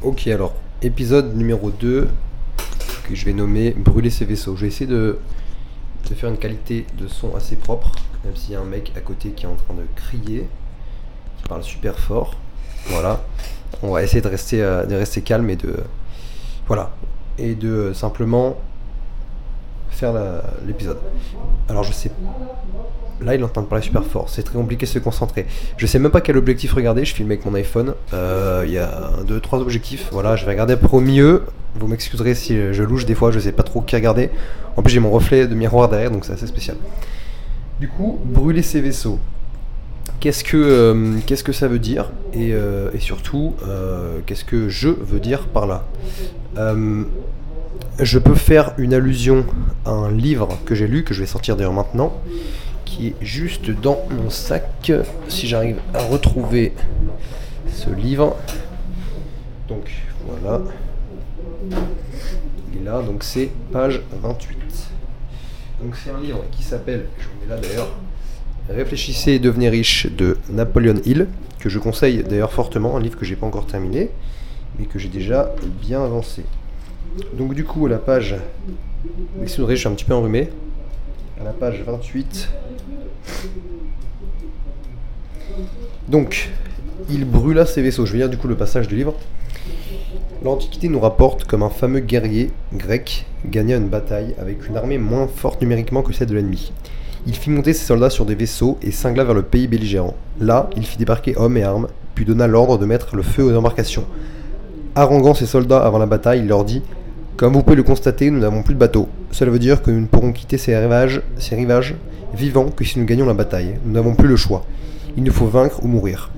Ok, alors, épisode numéro 2, que je vais nommer Brûler ses vaisseaux. Je vais essayer de, de faire une qualité de son assez propre, même s'il y a un mec à côté qui est en train de crier, qui parle super fort. Voilà. On va essayer de rester, euh, de rester calme et de. Voilà. Et de euh, simplement faire l'épisode. Alors, je sais Là, il est en train de parler super fort. C'est très compliqué de se concentrer. Je sais même pas quel objectif regarder. Je filme avec mon iPhone. Euh, Il y a un, deux, trois objectifs. Voilà, je vais regarder au milieu. Vous m'excuserez si je louche des fois. Je sais pas trop qui regarder. En plus, j'ai mon reflet de miroir derrière, donc c'est assez spécial. Du coup, brûler ses vaisseaux. Qu'est-ce que, euh, qu'est-ce que ça veut dire? Et, euh, et surtout, euh, qu'est-ce que je veux dire par là? Euh, Je peux faire une allusion à un livre que j'ai lu, que je vais sortir d'ailleurs maintenant, qui est juste dans mon sac. Si j'arrive à retrouver ce livre. Donc voilà. Il est là, donc c'est page 28. Donc c'est un livre qui s'appelle, je vous mets là d'ailleurs, Réfléchissez et devenez riche de Napoleon Hill, que je conseille d'ailleurs fortement, un livre que j'ai pas encore terminé, mais que j'ai déjà bien avancé. Donc du coup à la page, excusez-moi, je suis un petit peu enrhumé, à la page 28. Donc, il brûla ses vaisseaux. Je vais lire du coup le passage du livre. L'Antiquité nous rapporte comme un fameux guerrier grec gagna une bataille avec une armée moins forte numériquement que celle de l'ennemi. Il fit monter ses soldats sur des vaisseaux et cingla vers le pays belligérant. Là, il fit débarquer hommes et armes, puis donna l'ordre de mettre le feu aux embarcations. Haranguant ses soldats avant la bataille, il leur dit Comme vous pouvez le constater, nous n'avons plus de bateaux. Cela veut dire que nous ne pourrons quitter ces rivages, ces rivages vivants que si nous gagnons la bataille. Nous n'avons plus le choix. Il nous faut vaincre ou mourir.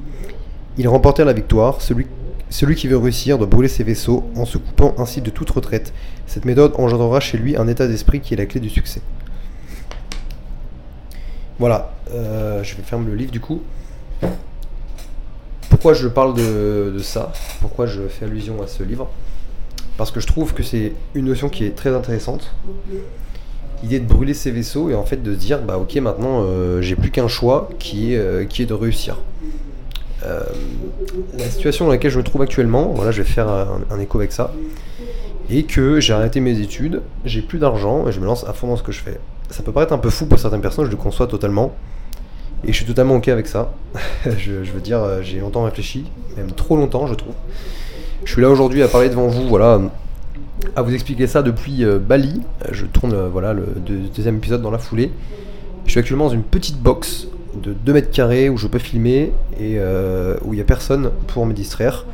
Ils remportèrent la victoire. Celui, celui qui veut réussir doit brûler ses vaisseaux en se coupant ainsi de toute retraite. Cette méthode engendrera chez lui un état d'esprit qui est la clé du succès. Voilà, euh, je vais fermer le livre du coup. Pourquoi je parle de, ça Pourquoi je fais allusion à ce livre Parce que je trouve que c'est une notion qui est très intéressante. L'idée de brûler ses vaisseaux et en fait de dire bah ok maintenant euh, j'ai plus qu'un choix qui est, euh, de réussir. Euh, la situation dans laquelle je me trouve actuellement, voilà je vais faire un, un écho avec ça, et que j'ai arrêté mes études, j'ai plus d'argent et je me lance à fond dans ce que je fais. Ça peut paraître un peu fou pour certaines personnes, je le conçois totalement. Et je suis totalement ok avec ça. je, veux dire, euh, j'ai longtemps réfléchi, même trop longtemps, je trouve. Je suis là aujourd'hui à parler devant vous, voilà, à vous expliquer ça depuis euh, Bali. Je tourne euh, voilà le deux- deuxième épisode dans la foulée. Je suis actuellement dans une petite box de 2 mètres carrés où je peux filmer et où il n'y a personne pour me distraire.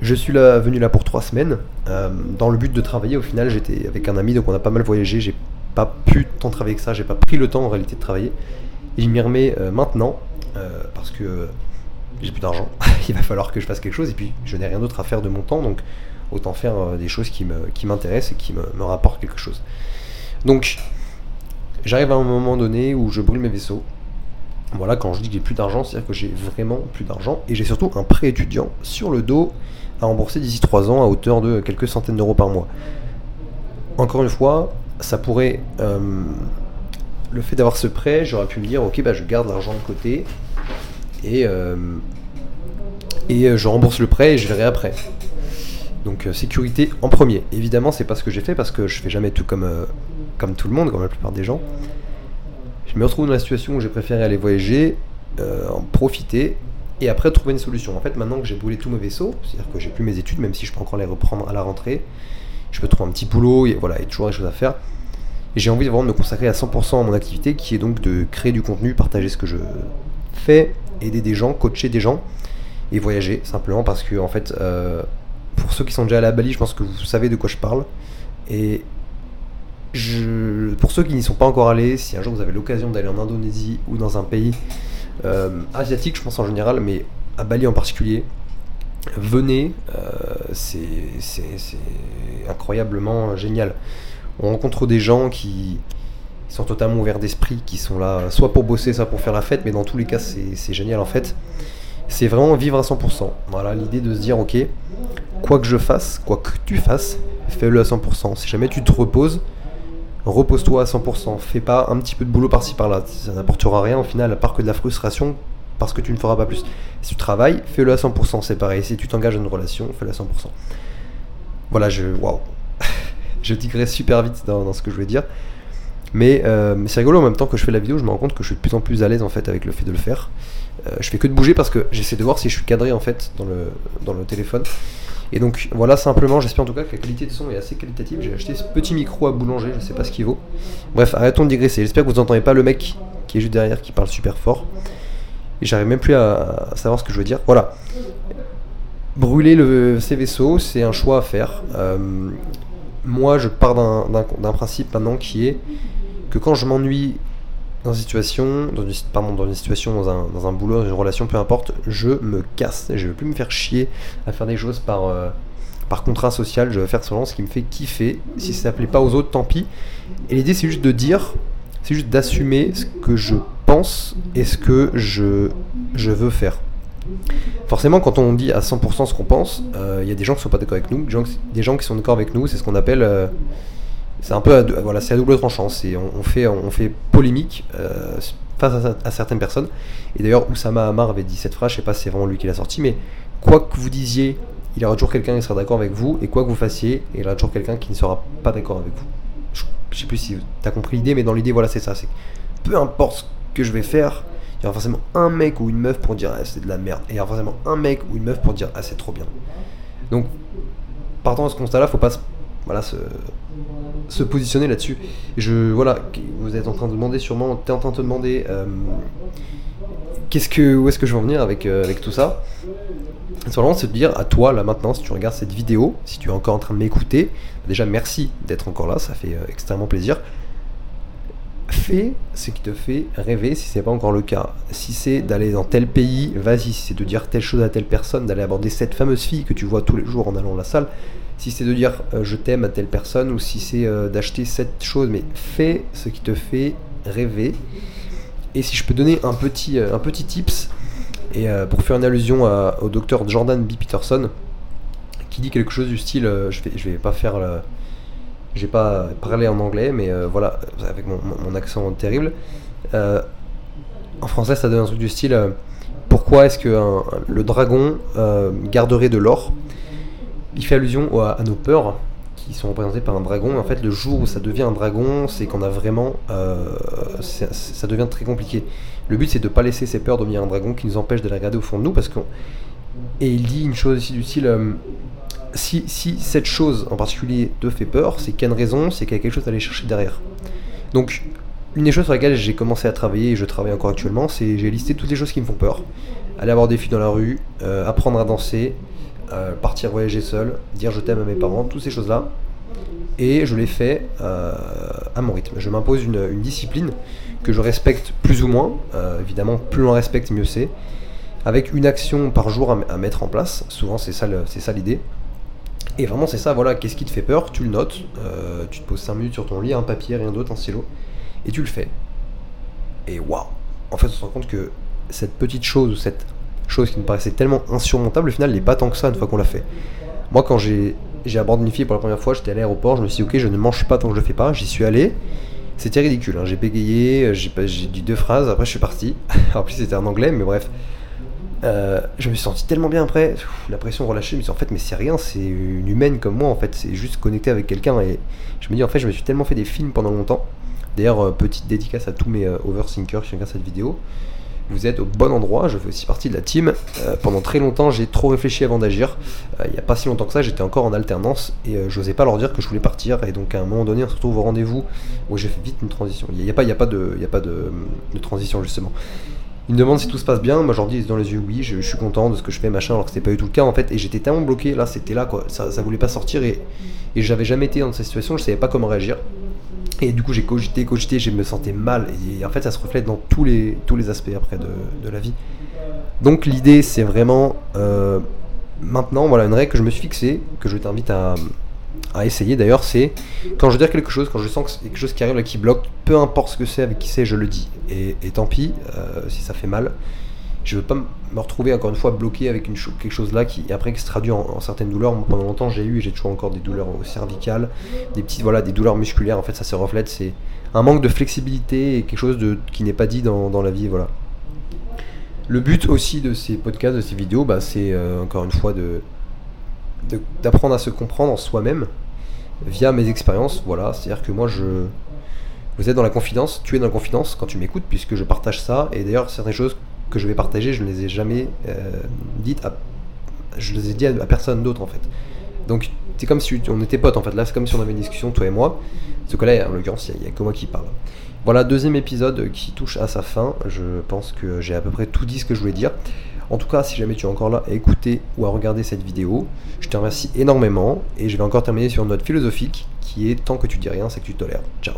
Je suis là, venu là pour 3 semaines dans le but de travailler. Au final, j'étais avec un ami donc on a pas mal voyagé. J'ai pas pu tant travailler que ça, j'ai pas pris le temps en réalité de travailler. Je m'y remets euh, maintenant euh, parce que euh, j'ai plus d'argent. Il va falloir que je fasse quelque chose et puis je n'ai rien d'autre à faire de mon temps donc autant faire des choses qui m'intéressent et qui me, rapportent quelque chose. Donc j'arrive à un moment donné où je brûle mes vaisseaux. Voilà, quand je dis que j'ai plus d'argent, c'est-à-dire que j'ai vraiment plus d'argent et j'ai surtout un prêt étudiant sur le dos à rembourser d'ici 3 ans à hauteur de quelques centaines d'euros par mois. Encore une fois, ça pourrait. Le fait d'avoir ce prêt, j'aurais pu me dire, ok, bah, je garde l'argent de côté et, euh, euh, je rembourse le prêt et je verrai après. Donc euh, sécurité en premier. Évidemment, c'est pas ce que j'ai fait parce que je fais jamais tout comme, tout le monde, comme la plupart des gens. Je me retrouve dans la situation où j'ai préféré aller voyager, en profiter et après trouver une solution. En fait, maintenant que j'ai brûlé tous mes vaisseaux, c'est-à-dire que j'ai plus mes études, même si je peux encore les reprendre à la rentrée, je peux trouver un petit boulot, et voilà, il y a toujours des choses à faire. J'ai envie de me consacrer à 100% à mon activité qui est donc de créer du contenu, partager ce que je fais, aider des gens, coacher des gens et voyager simplement parce que en fait euh, pour ceux qui sont déjà allés à Bali, je pense que vous savez de quoi je parle. Et pour ceux qui n'y sont pas encore allés, si un jour vous avez l'occasion d'aller en Indonésie ou dans un pays euh, asiatique, je pense en général, mais à Bali en particulier, venez, euh, c'est incroyablement génial. On rencontre des gens qui sont totalement ouverts d'esprit, qui sont là soit pour bosser, soit pour faire la fête, mais dans tous les cas, c'est génial en fait. C'est vraiment vivre à 100%. Voilà, l'idée de se dire, ok, quoi que je fasse, quoi que tu fasses, fais-le à 100%. Si jamais tu te reposes, repose-toi à 100%. Fais pas un petit peu de boulot par-ci par-là. Ça n'apportera rien au final, à part que de la frustration parce que tu ne feras pas plus. Si tu travailles, fais-le à 100%, c'est pareil. Si tu t'engages dans une relation, fais-le à 100%. Voilà, je. Waouh Je digresse super vite dans, ce que je vais dire. Mais euh, c'est rigolo en même temps que je fais la vidéo, je me rends compte que je suis de plus en plus à l'aise en fait avec le fait de le faire. Euh, je fais que de bouger parce que j'essaie de voir si je suis cadré en fait dans le, dans le téléphone. Et donc voilà simplement, j'espère en tout cas que la qualité de son est assez qualitative. J'ai acheté ce petit micro à boulanger, je sais pas ce qu'il vaut. Bref, arrêtons de digresser. J'espère que vous entendez pas le mec qui est juste derrière qui parle super fort. Et j'arrive même plus à, savoir ce que je veux dire. Voilà. Brûler le, ces vaisseaux, c'est un choix à faire. Euh, moi, je pars d'un principe maintenant qui est que quand je m'ennuie dans une situation, dans une, dans une situation, dans un, dans un, boulot, dans une relation, peu importe, je me casse. Je veux plus me faire chier à faire des choses par, euh, par contrat social. Je veux faire seulement ce qui me fait kiffer. Si ça ne plaît pas aux autres, tant pis. Et l'idée, c'est juste de dire, c'est juste d'assumer ce que je pense et ce que je, je veux faire. Forcément, quand on dit à 100% ce qu'on pense, il euh, y a des gens qui sont pas d'accord avec nous, des gens, qui sont d'accord avec nous, c'est ce qu'on appelle euh, c'est un peu à, voilà, double tranchant. C'est on, fait on fait polémique euh, face à, certaines personnes. Et d'ailleurs, Oussama Hamar avait dit cette phrase. Je sais pas si c'est vraiment lui qui l'a sorti, mais quoi que vous disiez, il y aura toujours quelqu'un qui sera d'accord avec vous, et quoi que vous fassiez, il y aura toujours quelqu'un qui ne sera pas d'accord avec vous. Je, ne sais plus si tu as compris l'idée, mais dans l'idée, voilà, c'est ça. C'est peu importe ce que je vais faire, il y aura forcément un mec ou une meuf pour dire ah, c'est de la merde, et il y aura forcément un mec ou une meuf pour dire ah c'est trop bien. Donc, partant de ce constat-là, faut pas voilà, se, se positionner là-dessus. Je, voilà, vous êtes en train de demander sûrement, tu es en train de te demander euh, qu'est-ce que, où est-ce que je vais en venir avec, euh, avec tout ça? C'est vraiment se dire à toi là maintenant, si tu regardes cette vidéo, si tu es encore en train de m'écouter, déjà merci d'être encore là, ça fait euh, extrêmement plaisir. Fais ce qui te fait rêver si c'est pas encore le cas. Si c'est d'aller dans tel pays, vas-y. Si c'est de dire telle chose à telle personne, d'aller aborder cette fameuse fille que tu vois tous les jours en allant à la salle, si c'est de dire euh, je t'aime à telle personne ou si c'est euh, d'acheter cette chose, mais fais ce qui te fait rêver. Et si je peux donner un petit, euh, un petit tips, et pour faire une allusion au docteur Jordan B. Peterson, qui dit quelque chose du style, je vais, je vais pas faire j'ai pas parlé en anglais, mais voilà, avec mon, accent terrible. en français, ça donne un truc du style Pourquoi est-ce que le dragon garderait de l'or? Il fait allusion à, nos peurs qui sont représentées par un dragon. en fait, le jour où ça devient un dragon, c'est qu'on a vraiment. Euh, ça devient très compliqué. Le but, c'est de pas laisser ces peurs devenir un dragon qui nous empêche de les regarder au fond de nous. Parce que, et il dit une chose ici du style euh, si, si, cette chose en particulier te fait peur, c'est qu'il y a une raison, c'est qu'il y a quelque chose à aller chercher derrière. Donc, une des choses sur lesquelles j'ai commencé à travailler et je travaille encore actuellement, c'est j'ai listé toutes les choses qui me font peur. Aller avoir des filles dans la rue, euh, apprendre à danser, euh, partir voyager seul, dire je t'aime à mes parents, toutes ces choses-là. Et je les fais euh, à mon rythme. Je m'impose une, discipline que je respecte plus ou moins. Évidemment, plus on respecte, mieux c'est. Avec une action par jour à, mettre en place. Souvent, c'est ça l'idée. Et vraiment, c'est ça, voilà, qu'est-ce qui te fait peur? Tu le notes, tu te poses 5 minutes sur ton lit, un papier, rien d'autre, un stylo, et tu le fais. Et waouh En fait, on se rend compte que cette petite chose, ou cette chose qui me paraissait tellement insurmontable, au final, n'est pas tant que ça une fois qu'on l'a fait. Moi, quand j'ai abordé une fille pour la première fois, j'étais à l'aéroport, je me suis dit, ok, je ne mange pas tant que je le fais pas, j'y suis allé. C'était ridicule, hein. j'ai bégayé, j'ai dit deux phrases, après je suis parti. en plus, c'était en anglais, mais bref. Euh, je me suis senti tellement bien après, la pression relâchée, je en fait, mais c'est rien, c'est une humaine comme moi, en fait, c'est juste connecter avec quelqu'un. Et je me dis, en fait, je me suis tellement fait des films pendant longtemps. D'ailleurs, euh, petite dédicace à tous mes euh, overthinkers qui regardent cette vidéo vous êtes au bon endroit, je fais aussi partie de la team. Euh, pendant très longtemps, j'ai trop réfléchi avant d'agir. Il n'y a pas si longtemps que ça, j'étais encore en alternance et je n'osais pas leur dire que je voulais partir. Et donc à un moment donné, on se retrouve au rendez-vous où j'ai fait vite une transition. Il n'y a, pas, y a pas, de, y a pas de, transition justement. Ils me demandent si tout se passe bien, moi je leur dis dans les yeux oui, je, suis content de ce que je fais, machin, alors que c'était pas du tout le cas en fait. Et j'étais tellement bloqué, là c'était là quoi, ça, ça voulait pas sortir et, et j'avais jamais été dans cette situation, je savais pas comment réagir. Et du coup, j'ai cogité, cogité, je me sentais mal. Et en fait, ça se reflète dans tous les, tous les aspects après de, la vie. Donc, l'idée, c'est vraiment euh, maintenant, voilà, une règle que je me suis fixée, que je t'invite à, à essayer d'ailleurs, c'est quand je veux dire quelque chose, quand je sens que quelque chose qui arrive là qui bloque, peu importe ce que c'est, avec qui c'est, je le dis. Et, tant pis euh, si ça fait mal je veux pas me retrouver encore une fois bloqué avec une quelque chose là qui après qui se traduit en, certaines douleurs. pendant longtemps, j'ai eu et j'ai toujours encore des douleurs cervicales, des petites voilà, des douleurs musculaires. En fait, ça se reflète. C'est un manque de flexibilité et quelque chose de, qui n'est pas dit dans, la vie. Voilà. Le but aussi de ces podcasts, de ces vidéos, bah, c'est euh, encore une fois de d'apprendre à se comprendre en soi-même via mes expériences. Voilà, c'est-à-dire que moi, je, vous êtes dans la confidence, tu es dans la confidence quand tu m'écoutes, puisque je partage ça. Et d'ailleurs, certaines choses que je vais partager, je ne les ai jamais euh, dites, à, je les ai dit à, personne d'autre en fait. Donc, c'est comme si on était potes en fait. Là, c'est comme si on avait une discussion, toi et moi. Ce que là, en l'occurrence, il n'y a, que moi qui parle. Voilà, deuxième épisode qui touche à sa fin. Je pense que j'ai à peu près tout dit ce que je voulais dire. En tout cas, si jamais tu es encore là à écouter ou à regarder cette vidéo, je te remercie énormément et je vais encore terminer sur une note philosophique qui est tant que tu dis rien, c'est que tu tolères. Ciao